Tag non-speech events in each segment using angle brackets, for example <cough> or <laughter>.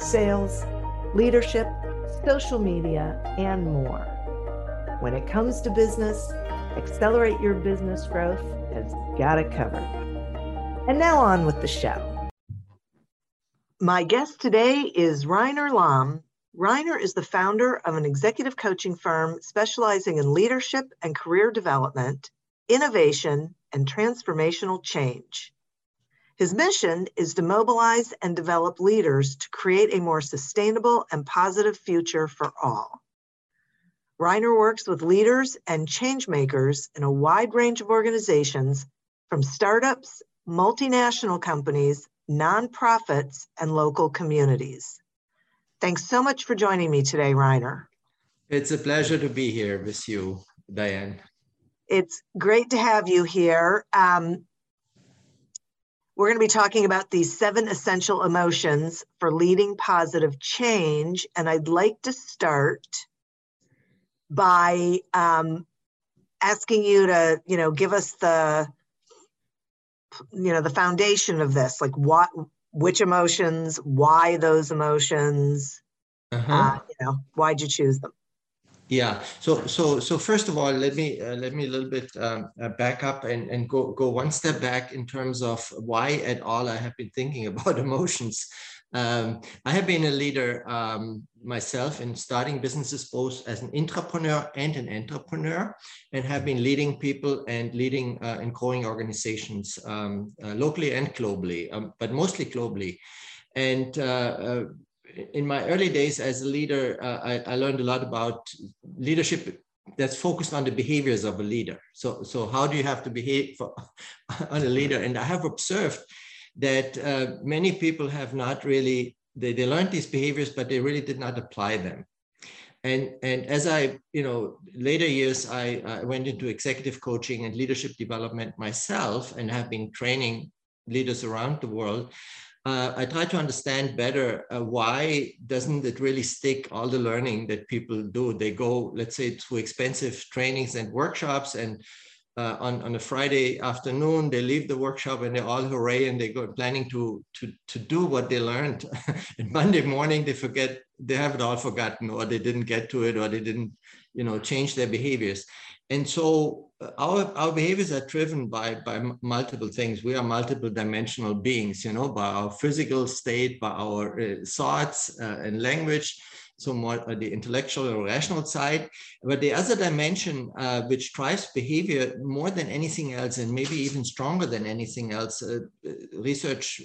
sales, leadership, social media, and more. When it comes to business, Accelerate Your Business Growth has got it covered. And now on with the show. My guest today is Reiner Lomb. Reiner is the founder of an executive coaching firm specializing in leadership and career development, innovation, and transformational change. His mission is to mobilize and develop leaders to create a more sustainable and positive future for all. Reiner works with leaders and change makers in a wide range of organizations, from startups, multinational companies, nonprofits, and local communities. Thanks so much for joining me today, Reiner. It's a pleasure to be here with you, Diane. It's great to have you here. Um, we're going to be talking about these seven essential emotions for leading positive change. And I'd like to start by um, asking you to, you know, give us the, you know, the foundation of this, like what, which emotions, why those emotions, uh-huh. uh, you know, why'd you choose them? Yeah. So so so first of all, let me uh, let me a little bit um, uh, back up and and go go one step back in terms of why at all I have been thinking <laughs> about emotions. Um, I have been a leader um, myself in starting businesses both as an intrapreneur and an entrepreneur, and have been leading people and leading uh, and growing organizations um, uh, locally and globally, um, but mostly globally. And uh, uh in my early days as a leader, uh, I, I, learned a lot about leadership that's focused on the behaviors of a leader. So, so how do you have to behave for, <laughs> on a leader? And I have observed that uh, many people have not really, they, they learned these behaviors, but they really did not apply them. And, and as I, you know, later years, I, I went into executive coaching and leadership development myself and have been training leaders around the world uh, I try to understand better uh, why doesn't it really stick all the learning that people do. They go, let's say, to expensive trainings and workshops, and uh, on, on a Friday afternoon, they leave the workshop and they're all hooray and they go planning to to to do what they learned. <laughs> and Monday morning, they forget they have it all forgotten, or they didn't get to it, or they didn't, you know, change their behaviors. And so uh, our, our behaviors are driven by, by multiple things. We are multiple dimensional beings, you know, by our physical state, by our uh, thoughts uh, and language, so more uh, the intellectual or rational side. But the other dimension, uh, which drives behavior more than anything else, and maybe even stronger than anything else, uh, research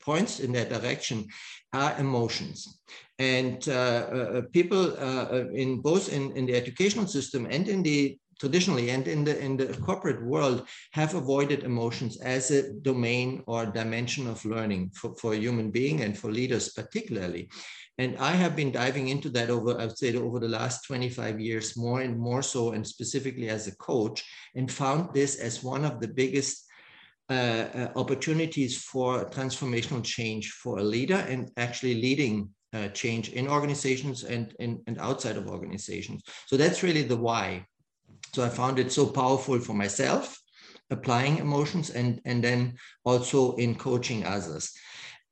points in that direction, are emotions. And uh, uh, people uh, in both in, in the educational system and in the traditionally and in the in the corporate world have avoided emotions as a domain or dimension of learning for, for a human being and for leaders particularly and i have been diving into that over i would say over the last 25 years more and more so and specifically as a coach and found this as one of the biggest uh, uh, opportunities for transformational change for a leader and actually leading uh, change in organizations and, and, and outside of organizations. So that's really the why. So I found it so powerful for myself, applying emotions and, and then also in coaching others.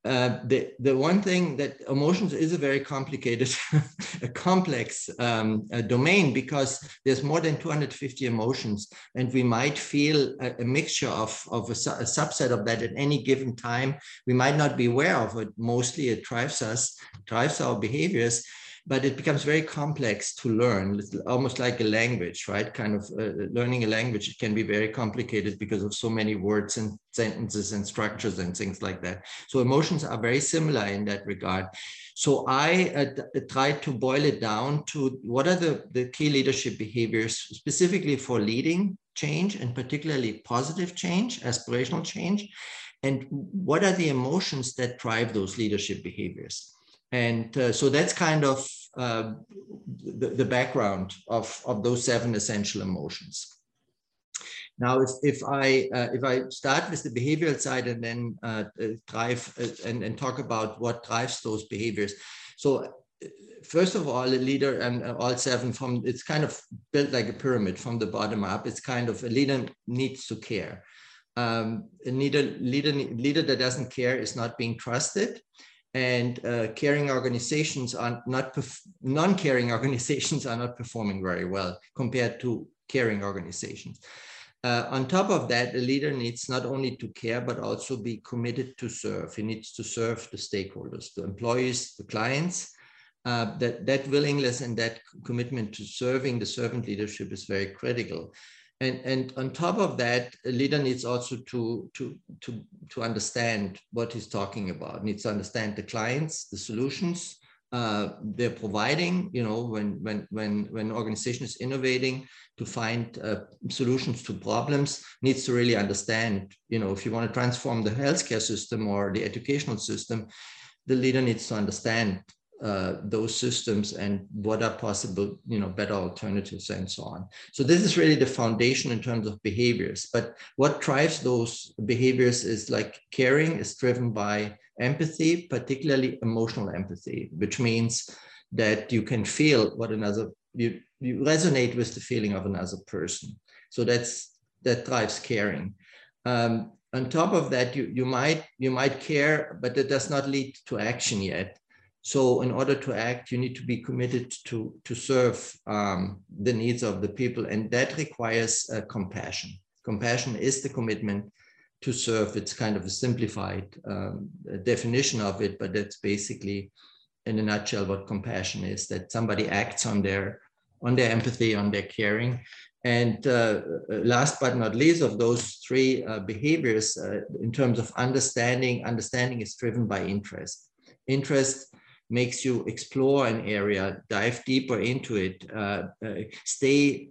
Uh, the, the one thing that emotions is a very complicated, <laughs> a complex um, a domain because there's more than 250 emotions and we might feel a, a mixture of, of a, a, subset of that at any given time. We might not be aware of it. Mostly it drives us, drives our behaviors but it becomes very complex to learn, it's almost like a language, right? Kind of uh, learning a language it can be very complicated because of so many words and sentences and structures and things like that. So emotions are very similar in that regard. So I uh, tried to boil it down to what are the, the key leadership behaviors specifically for leading change and particularly positive change, aspirational change, and what are the emotions that drive those leadership behaviors? And uh, so that's kind of uh, the, the background of, of those seven essential emotions. Now, if, if I uh, if I start with the behavioral side and then uh, uh drive uh, and, and talk about what drives those behaviors. So uh, first of all, a leader and all seven from it's kind of built like a pyramid from the bottom up. It's kind of a leader needs to care. Um, a leader, leader, leader that doesn't care is not being trusted and uh, caring organizations are not non-caring <laughs> organizations are not performing very well compared to caring organizations. Uh, on top of that, the leader needs not only to care, but also be committed to serve. He needs to serve the stakeholders, the employees, the clients. Uh, that, that willingness and that commitment to serving the servant leadership is very critical and and on top of that a leader needs also to to to to understand what he's talking about needs to understand the clients the solutions uh, they're providing you know when when when when organization is innovating to find uh, solutions to problems needs to really understand you know if you want to transform the healthcare system or the educational system the leader needs to understand uh, those systems and what are possible, you know, better alternatives and so on. So this is really the foundation in terms of behaviors. But what drives those behaviors is like caring is driven by empathy, particularly emotional empathy, which means that you can feel what another you you resonate with the feeling of another person. So that's that drives caring. Um, on top of that, you you might you might care, but it does not lead to action yet. So in order to act, you need to be committed to, to serve um, the needs of the people. And that requires uh, compassion. Compassion is the commitment to serve. It's kind of a simplified um, definition of it, but that's basically in a nutshell what compassion is, that somebody acts on their, on their empathy, on their caring. And uh, last but not least of those three uh, behaviors, uh, in terms of understanding, understanding is driven by interest. Interest makes you explore an area, dive deeper into it, uh, uh, stay,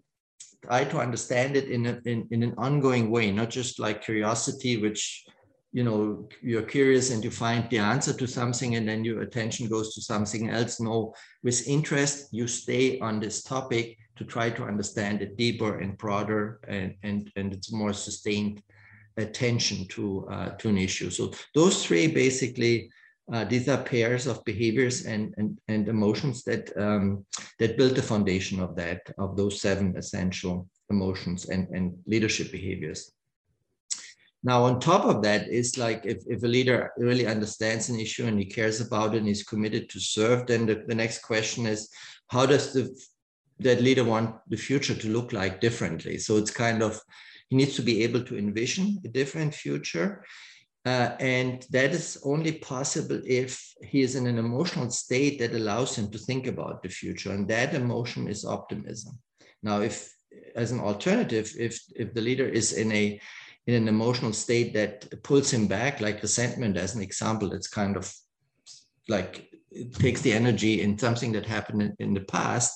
try to understand it in, a, in, in an ongoing way, not just like curiosity, which you know you're curious and you find the answer to something and then your attention goes to something else. No with interest you stay on this topic to try to understand it deeper and broader and and, and it's more sustained attention to uh, to an issue. So those three basically uh, these are pairs of behaviors and, and, and emotions that, um, that build the foundation of that, of those seven essential emotions and, and leadership behaviors. Now, on top of that is like if, if a leader really understands an issue and he cares about it and is committed to serve, then the, the next question is how does the that leader want the future to look like differently? So it's kind of he needs to be able to envision a different future. Uh, and that is only possible if he is in an emotional state that allows him to think about the future. And that emotion is optimism. Now, if as an alternative, if if the leader is in a in an emotional state that pulls him back, like resentment as an example, it's kind of like it takes the energy in something that happened in, in the past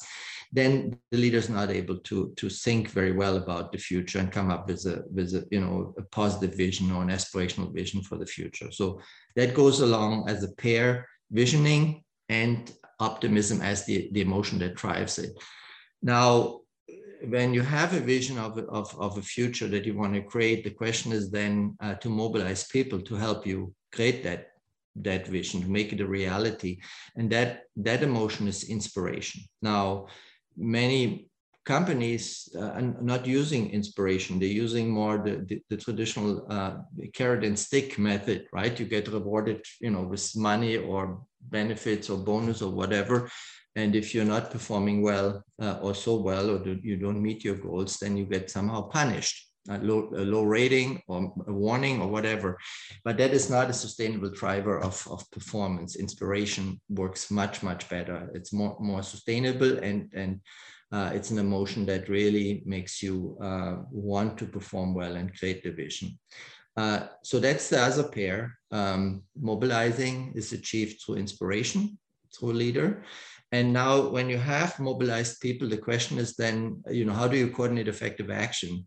then the leader is not able to to think very well about the future and come up with a with a you know a positive vision or an aspirational vision for the future. So that goes along as a pair visioning and optimism as the the emotion that drives it. Now when you have a vision of, of, of a future that you want to create the question is then uh, to mobilize people to help you create that that vision to make it a reality. And that that emotion is inspiration. Now many companies uh, are not using inspiration. They're using more the, the, the traditional uh, carrot and stick method, right? You get rewarded, you know, with money or benefits or bonus or whatever. And if you're not performing well uh, or so well, or do, you don't meet your goals, then you get somehow punished. A low, a low rating or a warning or whatever. But that is not a sustainable driver of, of performance. Inspiration works much, much better. It's more, more sustainable and, and uh, it's an emotion that really makes you uh, want to perform well and create the vision. Uh, so that's the other pair. Um, mobilizing is achieved through inspiration, through leader. And now when you have mobilized people, the question is then, you know, how do you coordinate effective action?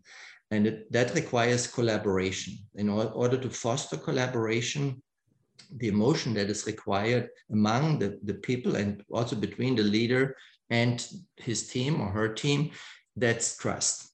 And it, that requires collaboration. In order to foster collaboration, the emotion that is required among the, the people and also between the leader and his team or her team, that's trust.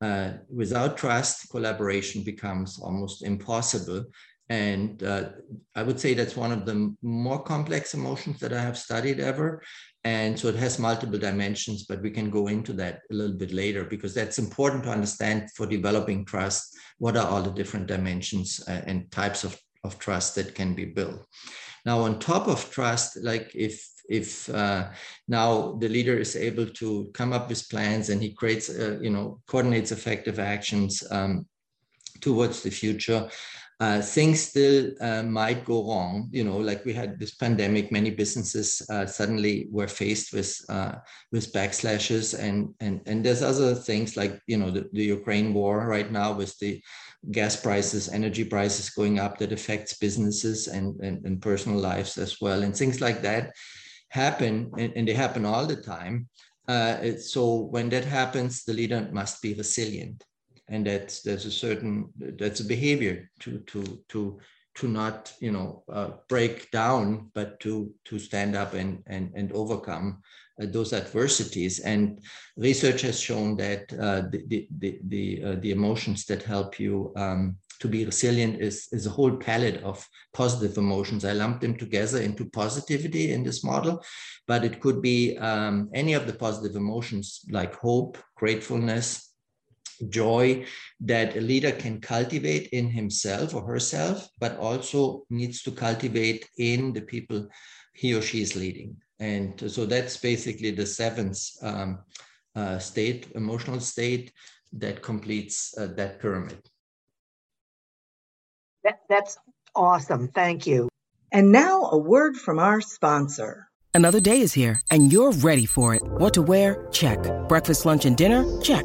Uh, without trust, collaboration becomes almost impossible. And uh, I would say that's one of the more complex emotions that I have studied ever. And so it has multiple dimensions, but we can go into that a little bit later because that's important to understand for developing trust. What are all the different dimensions uh, and types of, of trust that can be built? Now, on top of trust, like if if uh, now the leader is able to come up with plans and he creates, uh, you know, coordinates effective actions um, towards the future, uh, things still uh, might go wrong. You know, like we had this pandemic, many businesses uh, suddenly were faced with uh, with backslashes, and and and there's other things like you know the, the Ukraine war right now with the gas prices, energy prices going up that affects businesses and, and, and personal lives as well, and things like that happen, and, and they happen all the time. Uh, so when that happens, the leader must be resilient and that there's a certain that's a behavior to to to to not you know uh, break down but to to stand up and and, and overcome uh, those adversities and research has shown that uh, the the the, uh, the emotions that help you um, to be resilient is, is a whole palette of positive emotions. I lumped them together into positivity in this model, but it could be um, any of the positive emotions like hope, gratefulness, joy that a leader can cultivate in himself or herself, but also needs to cultivate in the people he or she is leading. And so that's basically the seventh um, uh, state, emotional state that completes uh, that pyramid. That, that's awesome. Thank you. And now a word from our sponsor. Another day is here and you're ready for it. What to wear? Check. Breakfast, lunch, and dinner? Check.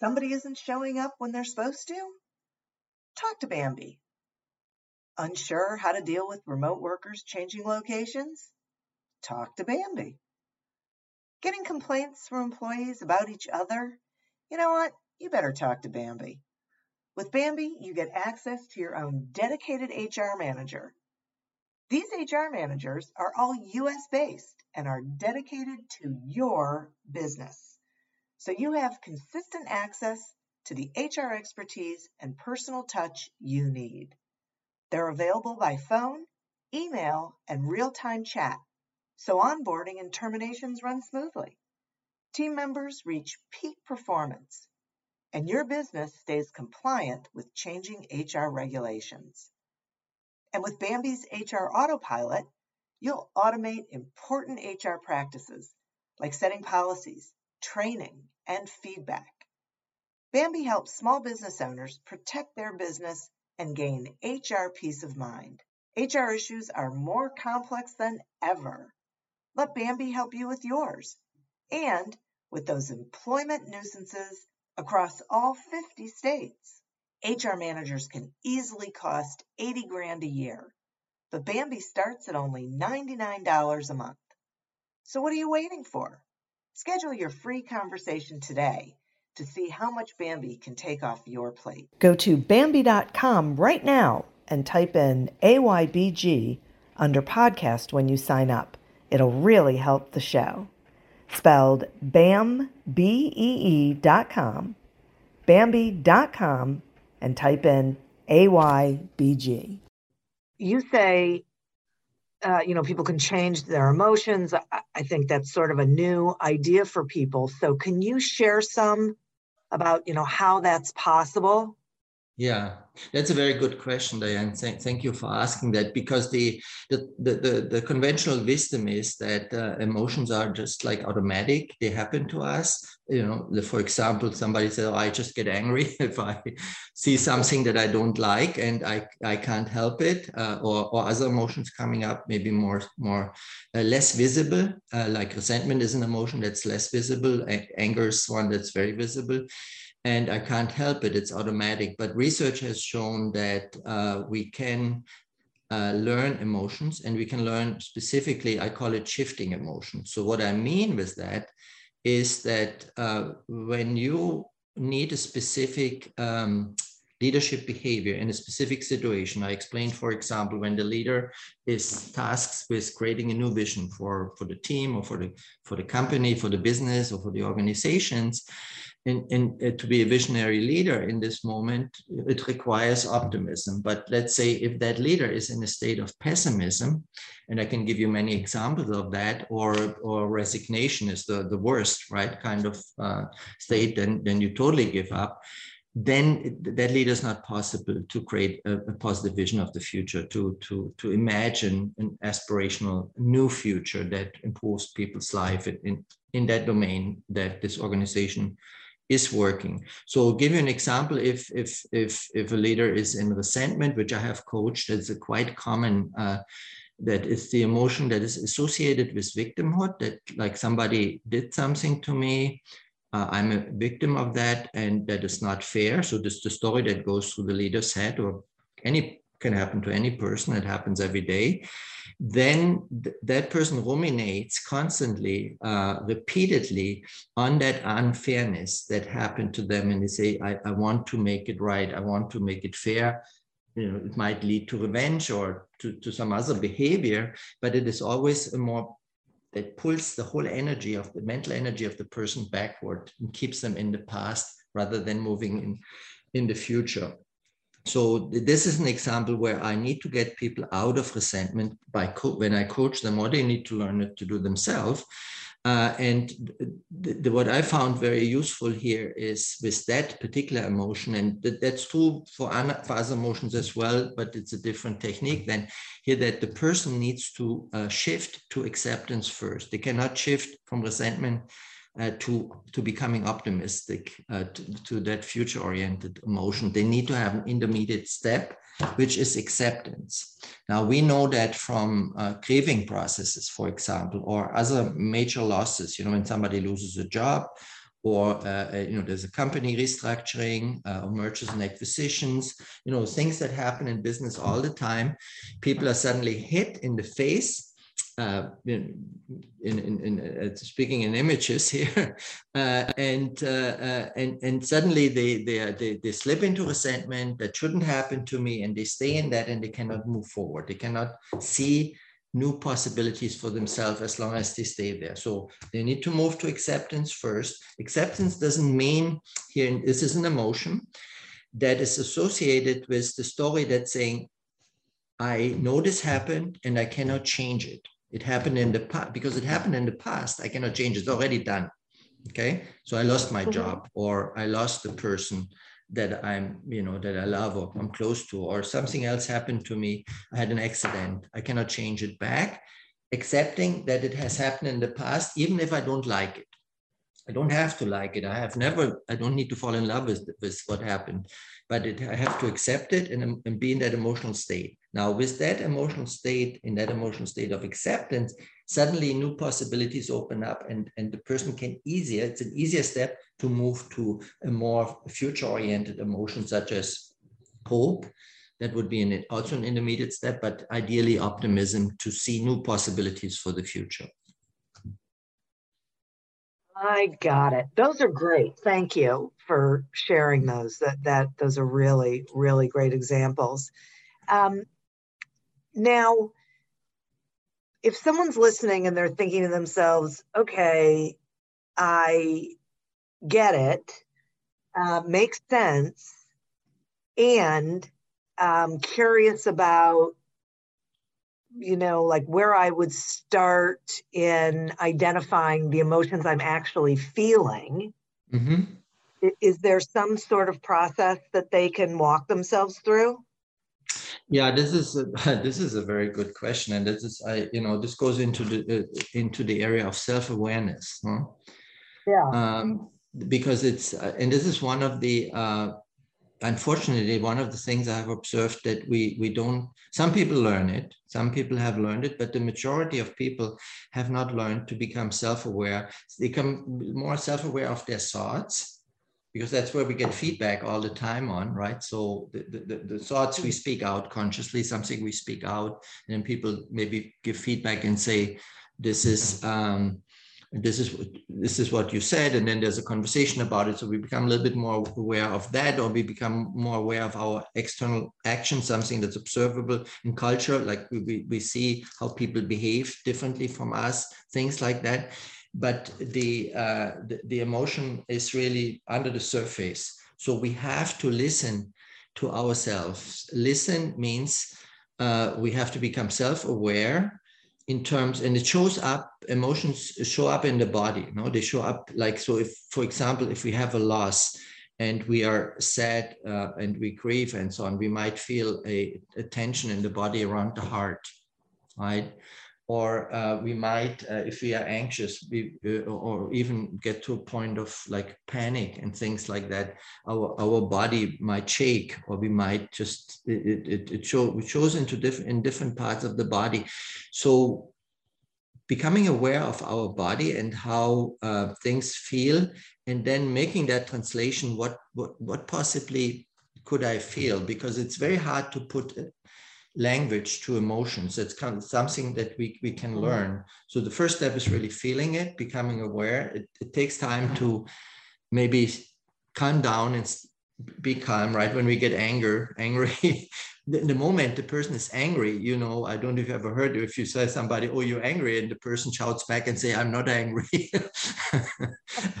somebody isn't showing up when they're supposed to? Talk to Bambee. Unsure how to deal with remote workers changing locations? Talk to Bambee. Getting complaints from employees about each other? You know what? You better talk to Bambee. With Bambee, you get access to your own dedicated HR manager. These HR managers are all US based and are dedicated to your business so you have consistent access to the HR expertise and personal touch you need. They're available by phone, email, and real-time chat, so onboarding and terminations run smoothly. Team members reach peak performance, and your business stays compliant with changing HR regulations. And with Bambee's HR Autopilot, you'll automate important HR practices like setting policies, training, and feedback. Bambee helps small business owners protect their business and gain HR peace of mind. HR issues are more complex than ever. Let Bambee help you with yours. And with those employment nuisances across all 50 states, HR managers can easily cost 80 grand a year. But Bambee starts at only $99 a month. So what are you waiting for? Schedule your free conversation today to see how much Bambee can take off your plate. Go to Bambee.com right now and type in AYBG under podcast when you sign up. It'll really help the show. Spelled BAM, B-E-E dot com, Bambee.com, and type in AYBG. You say uh, you know, people can change their emotions. I, I, think that's sort of a new idea for people. So, can you share some about, you know, how that's possible? Yeah, that's a very good question, Diane. Thank, thank you for asking that because the the, the, the, the conventional wisdom is that uh, emotions are just like automatic. They happen to us. You know, for example, somebody said, oh, I just get angry <laughs> if I see something that I don't like and I, I can't help it. Uh, or, or other emotions coming up, maybe more, more uh, less visible, uh, like resentment is an emotion that's less visible. Anger is one that's very visible and I can't help it, it's automatic. But research has shown that uh, we can uh, learn emotions and we can learn specifically, I call it shifting emotions. So, what I mean with that is that uh, when you need a specific um, leadership behavior in a specific situation. I explained, for example, when the leader is tasked with creating a new vision for, for the team or for the, for the company, for the business or for the organizations, and, uh, to be a visionary leader in this moment, it requires optimism. But let's say if that leader is in a state of pessimism, and I can give you many examples of that, or or resignation is the, the worst, right, kind of uh, state, then, then you totally give up then that leader is not possible to create a, a, positive vision of the future, to, to, to imagine an aspirational new future that improves people's life in, in that domain that this organization is working. So I'll give you an example. If if if if a leader is in resentment, which I have coached, it's a quite common. Uh, that is the emotion that is associated with victimhood. That like somebody did something to me, uh, I'm a victim of that, and that is not fair. So this the story that goes through the leader's head, or any can happen to any person. It happens every day then th- that person ruminates constantly, uh, repeatedly on that unfairness that happened to them. And they say, I, I want to make it right. I want to make it fair. You know, it might lead to revenge or to, to some other behavior, but it is always a more that pulls the whole energy of the mental energy of the person backward and keeps them in the past rather than moving in in the future so this is an example where I need to get people out of resentment by when I coach them, or they need to learn it to do themselves. Uh, and what I found very useful here is with that particular emotion, and th- that's true for, for other emotions as well, but it's a different technique. than here, that the person needs to uh, shift to acceptance first. They cannot shift from resentment uh, to to becoming optimistic uh, to, to, that future oriented emotion. They need to have an intermediate step which is acceptance. Now we know that from uh, grieving processes for example or other major losses you know when somebody loses a job or uh, uh, you know there's a company restructuring or mergers and acquisitions you know things that happen in business all the time people are suddenly hit in the face uh, in, in, in, uh, speaking in images here, <laughs> uh, and, uh, uh, and and suddenly they, they they they slip into resentment that shouldn't happen to me, and they stay in that, and they cannot move forward. They cannot see new possibilities for themselves as long as they stay there. So they need to move to acceptance first. Acceptance doesn't mean here this is an emotion that is associated with the story that's saying I know this happened and I cannot change it. It happened in the past because it happened in the past. I cannot change. It's already done. Okay. So I lost my mm-hmm. job or I lost the person that I'm, you know, that I love or I'm close to, or something else happened to me. I had an accident. I cannot change it back. Accepting that it has happened in the past, even if I don't like it. I don't have to like it. I have never, I don't need to fall in love with, with what happened, but it, I have to accept it and, and be in that emotional state. Now, with that emotional state, in that emotional state of acceptance, suddenly new possibilities open up and, and the person can easier, it's an easier step to move to a more future oriented emotion such as hope. That would be an, also an intermediate step, but ideally optimism to see new possibilities for the future. I got it. Those are great. Thank you for sharing those. That that those are really really great examples. Um, now, if someone's listening and they're thinking to themselves, "Okay, I get it, uh, makes sense," and um, curious about you know, like where I would start in identifying the emotions I'm actually feeling. Mm-hmm. Is there some sort of process that they can walk themselves through? Yeah, this is a, <laughs> this is a very good question, and this is I you know this goes into the uh, into the area of self awareness. Huh? Yeah. Um, because it's uh, and this is one of the uh, unfortunately, one of the things I've observed that we we don't. Some people learn it. Some people have learned it, but the majority of people have not learned to become self-aware. They become more self-aware of their thoughts, because that's where we get feedback all the time on, right? So the, the, the thoughts we speak out consciously, something we speak out, and then people maybe give feedback and say, "This is." Um, this is this is what you said and then there's a conversation about it so we become a little bit more aware of that or we become more aware of our external action something that's observable in culture like we, we see how people behave differently from us things like that but the, uh, the the emotion is really under the surface. So we have to listen to ourselves. Listen means uh, we have to become self-aware in terms and it shows up emotions show up in the body know they show up like so if for example if we have a loss and we are sad uh, and we grieve and so on we might feel a, a tension in the body around the heart right or uh, we might uh, if we are anxious we, uh, or even get to a point of like panic and things like that our our body might shake or we might just it it, it, show, it shows into different in different parts of the body. So becoming aware of our body and how uh, things feel and then making that translation what, what what possibly could i feel? Because it's very hard to put language to emotions. It's kind of something that we, we can mm-hmm. learn. So the first step is really feeling it, becoming aware. It, it takes time to maybe calm down and be calm, right? When we get anger, <laughs> angry, the, the, moment the person is angry, you know, I don't know if you ever heard if you say somebody, oh, you're angry, and the person shouts back and say, I'm not angry. <laughs>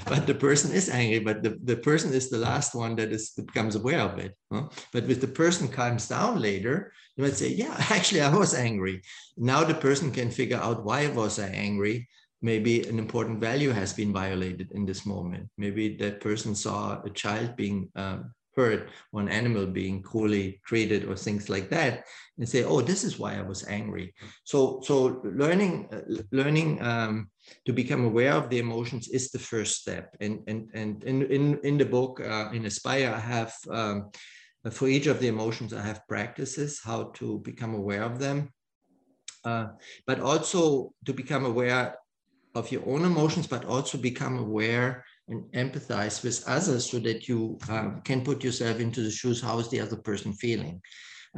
but the person is angry, but the, the person is the last one that is that becomes aware of it. Huh? But if the person calms down later, you might say, yeah, <laughs> actually, I was angry. Now the person can figure out why I was I angry. Maybe an important value has been violated in this moment. Maybe that person saw a child being um, hurt or an animal being cruelly treated or things like that and say oh this is why i was angry. So so learning uh, learning um, to become aware of the emotions is the first step. And and and in in, in the book uh, in aspire i have um, for each of the emotions i have practices how to become aware of them. Uh, but also to become aware of your own emotions but also become aware and empathize with others so that you uh, can put yourself into the shoes how is the other person feeling?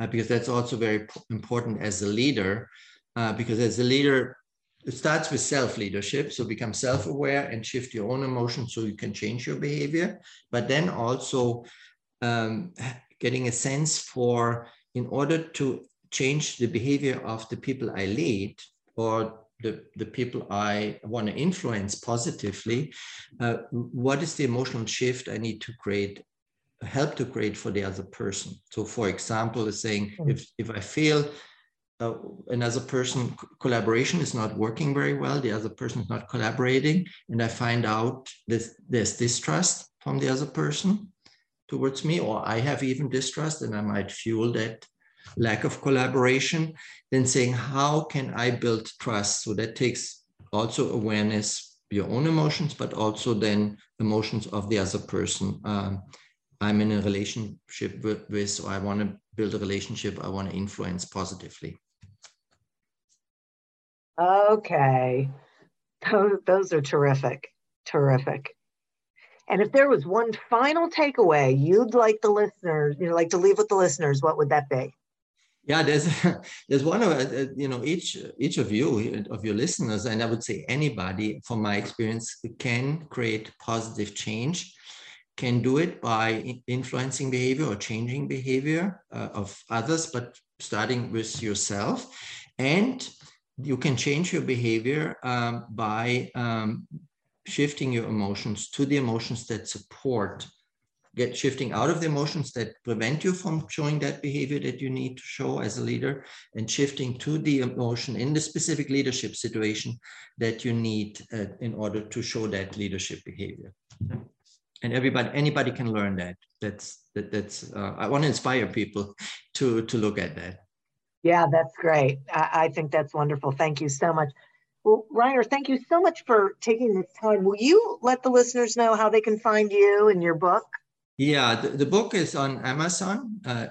Uh, because that's also very important as a leader uh, because as a leader it starts with self leadership so become self aware and shift your own emotions so you can change your behavior but then also um, getting a sense for in order to change the behavior of the people i lead or the, the people I want to influence positively, uh, what is the emotional shift I need to create, help to create for the other person? So, for example, saying mm. if, if I feel uh, another person collaboration is not working very well, the other person is not collaborating, and I find out that there's distrust from the other person towards me, or I have even distrust, and I might fuel that lack of collaboration, then saying, how can I build trust? So that takes also awareness your own emotions, but also then emotions of the other person. Um, I'm in a relationship with, with or I want to build a relationship I want to influence positively. Okay. Those are terrific. Terrific. And if there was one final takeaway you'd like the listeners, you know, like to leave with the listeners, what would that be? Yeah, there's <laughs> there's one of uh, you know each each of you of your listeners, and I would say anybody from my experience can create positive change, can do it by influencing behavior or changing behavior uh, of others, but starting with yourself, and you can change your behavior um, by um, shifting your emotions to the emotions that support get shifting out of the emotions that prevent you from showing that behavior that you need to show as a leader and shifting to the emotion in the specific leadership situation that you need uh, in order to show that leadership behavior. And everybody anybody can learn that. That's that, that's uh, i want to inspire people to to look at that. Yeah that's great. I, I think that's wonderful. Thank you so much. Well, Reiner, thank you so much for taking this time. Will you let the listeners know how they can find you and your book? Yeah, the, the book is on Amazon, uh,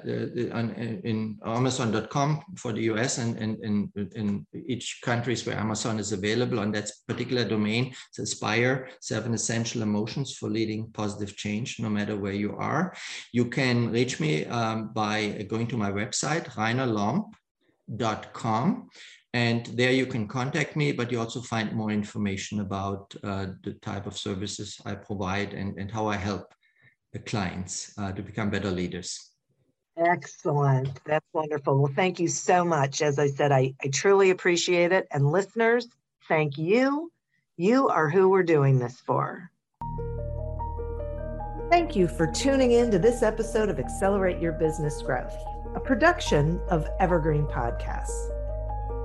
on, in Amazon.com for the US and, and in each countries where Amazon is available on that particular domain. It's Aspire, Seven Essential Emotions for Leading Positive Change, no matter where you are. You can reach me um, by going to my website, reinerlomb.com. And there you can contact me, but you also find more information about uh, the type of services I provide and, and how I help the clients uh, to become better leaders. Excellent. That's wonderful. Well, thank you so much. As I said, I, I truly appreciate it. And listeners, thank you. You are who we're doing this for. Thank you for tuning in to this episode of Accelerate Your Business Growth, a production of Evergreen Podcasts.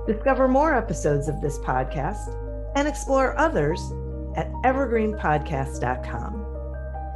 Discover more episodes of this podcast and explore others at evergreenpodcast.com.